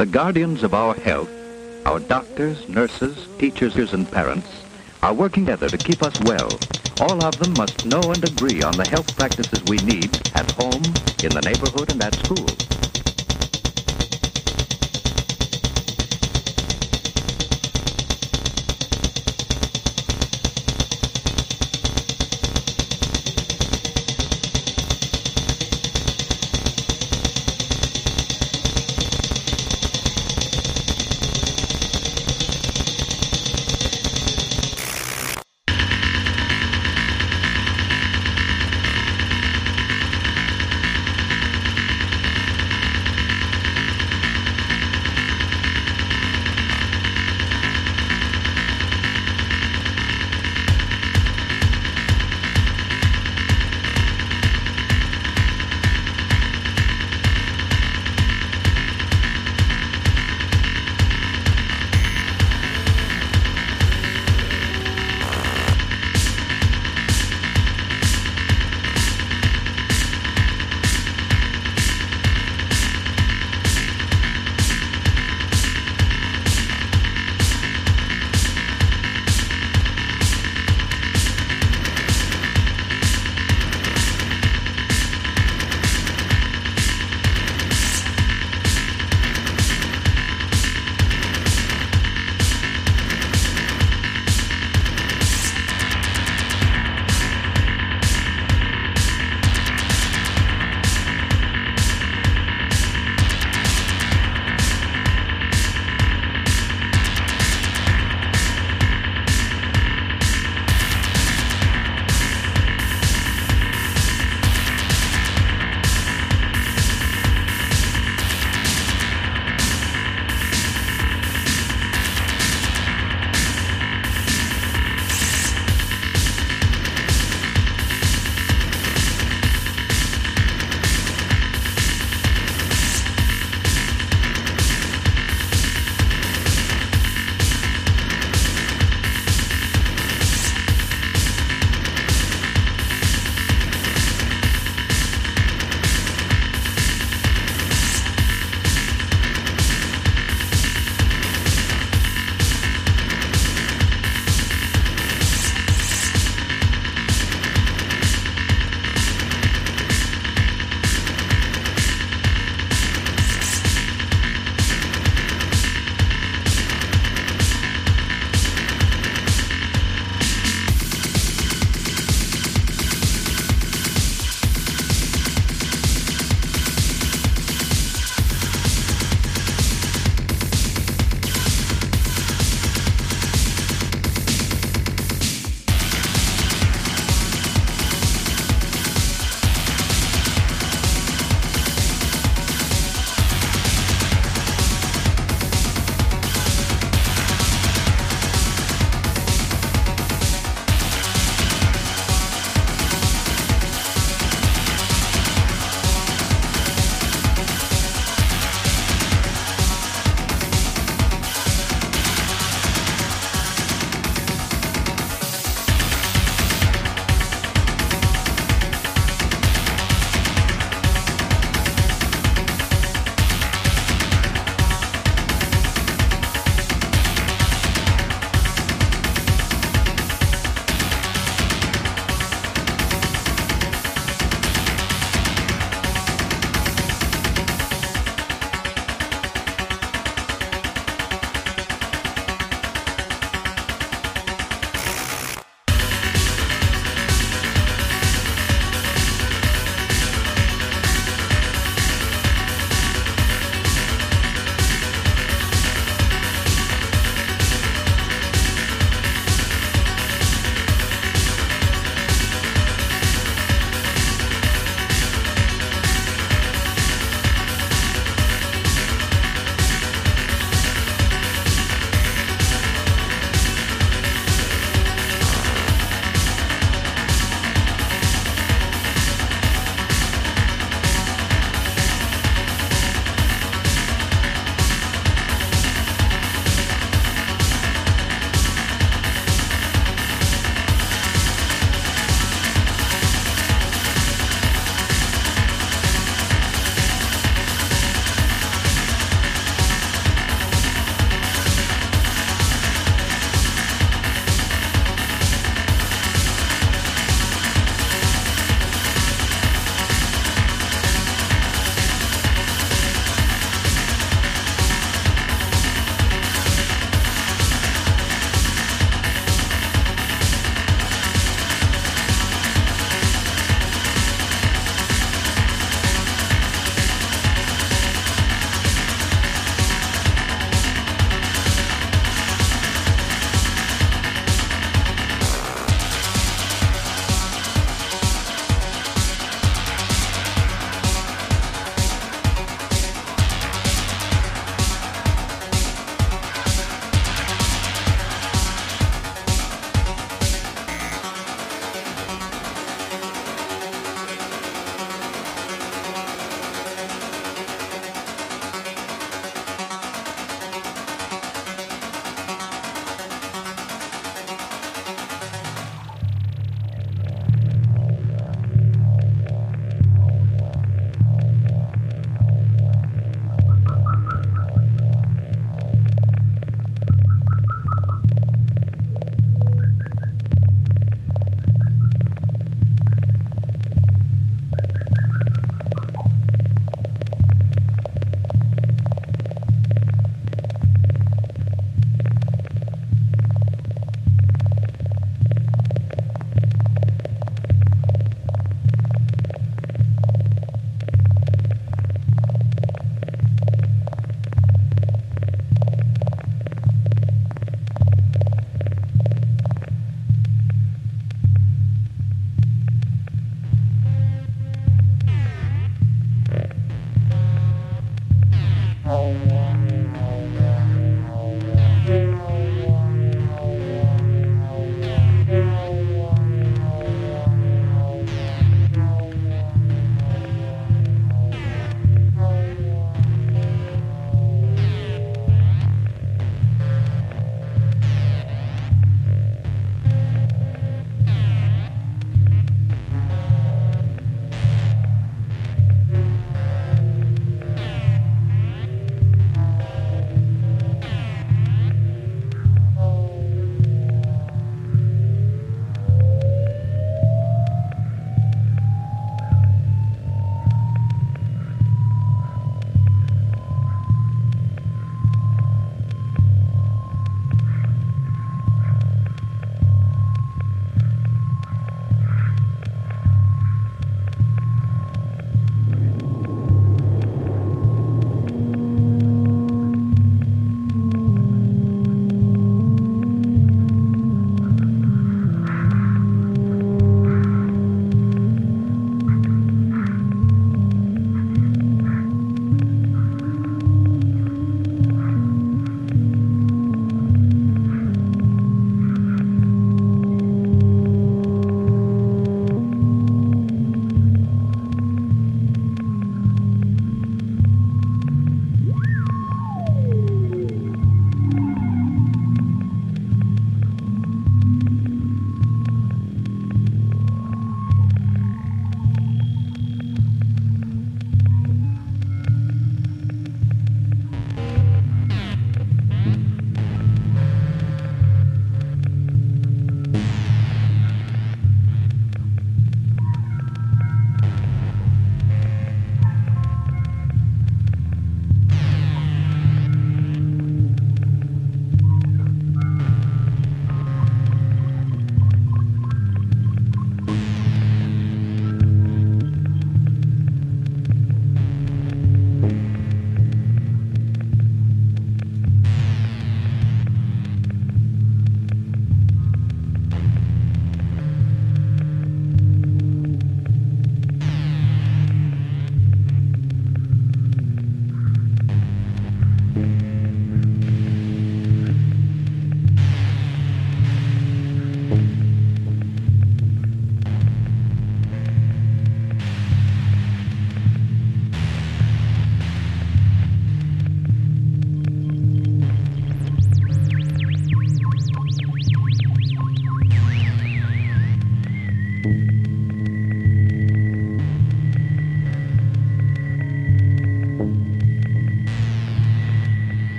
The guardians of our health, our doctors, nurses, teachers, and parents, are working together to keep us well. All of them must know and agree on the health practices we need at home, in the neighborhood, and at school.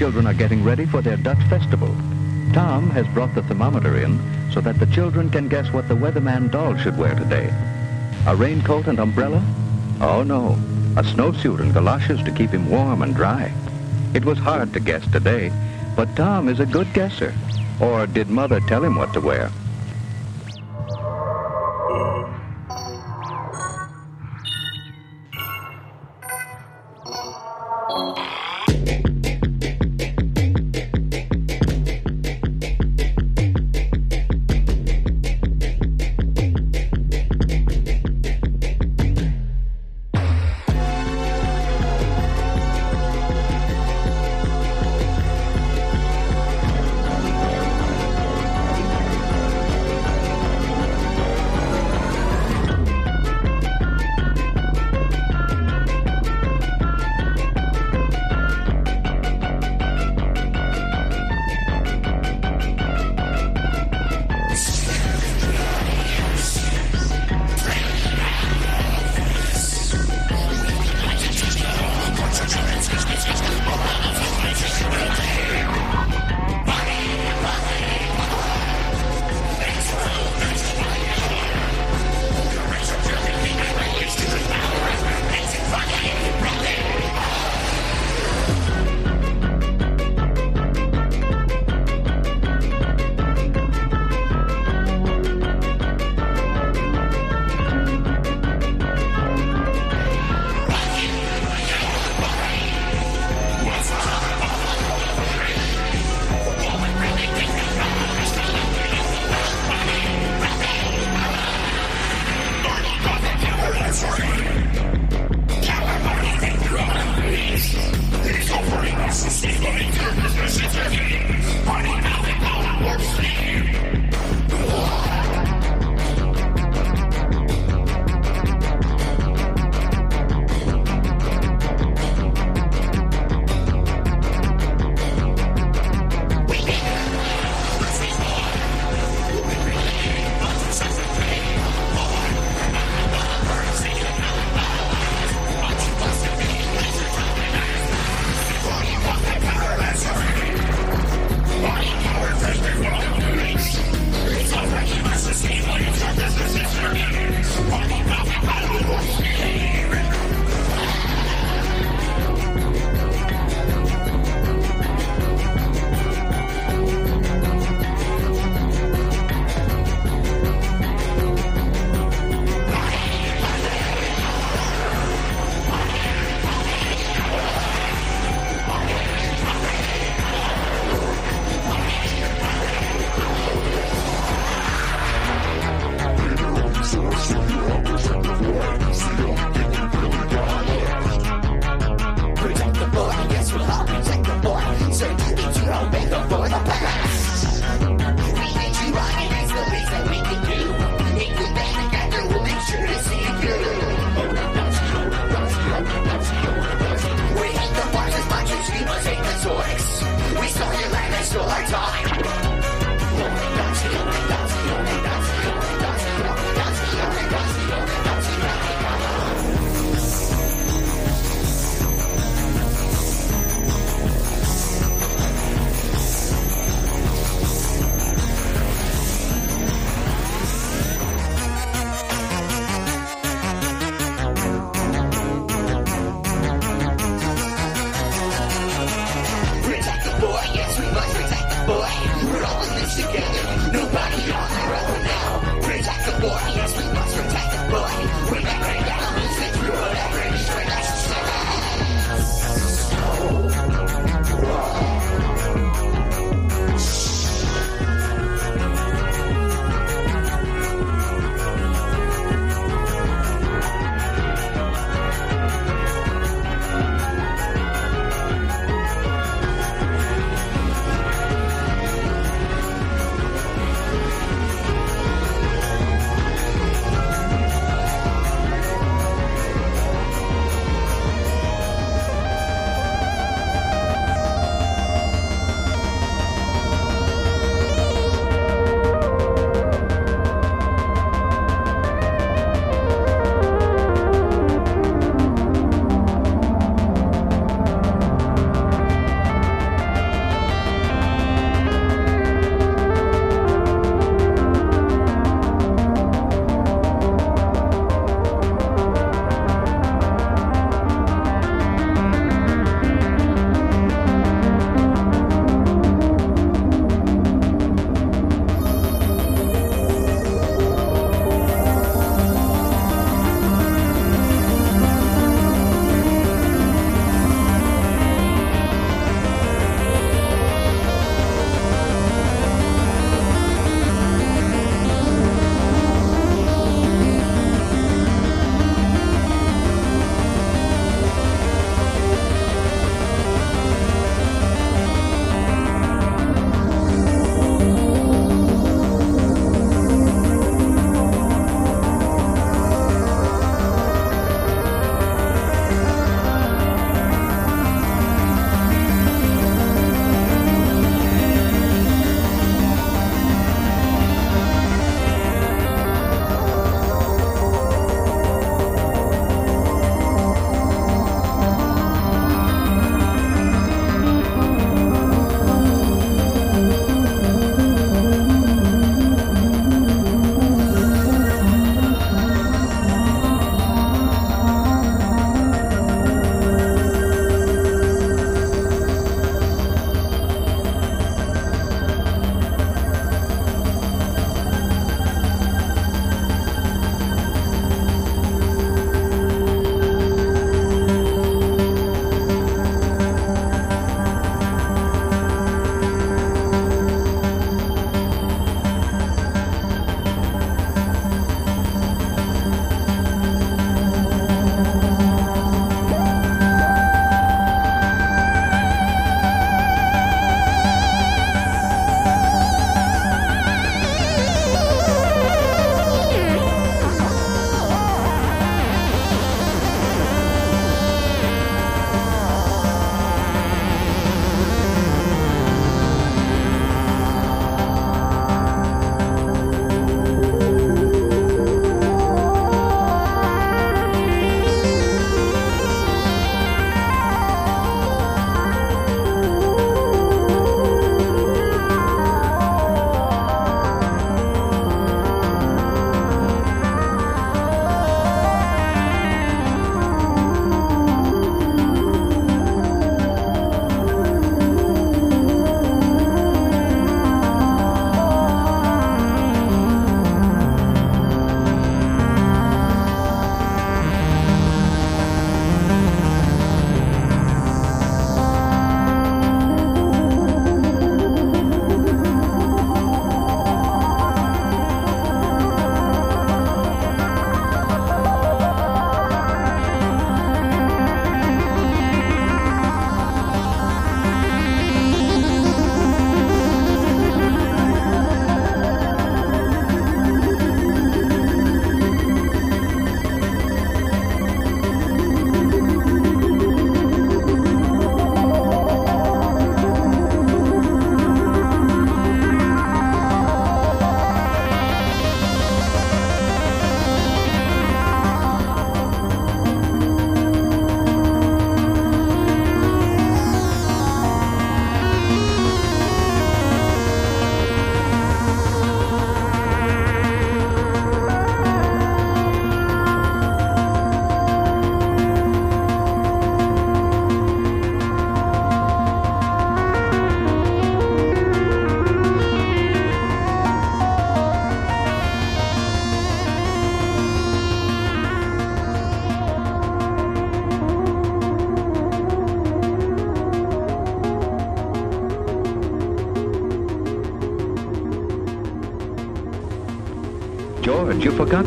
Children are getting ready for their Dutch festival. Tom has brought the thermometer in so that the children can guess what the weatherman doll should wear today. A raincoat and umbrella? Oh no, a snowsuit and galoshes to keep him warm and dry. It was hard to guess today, but Tom is a good guesser. Or did Mother tell him what to wear?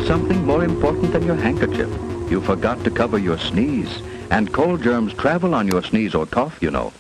Something more important than your handkerchief. You forgot to cover your sneeze. And cold germs travel on your sneeze or cough, you know.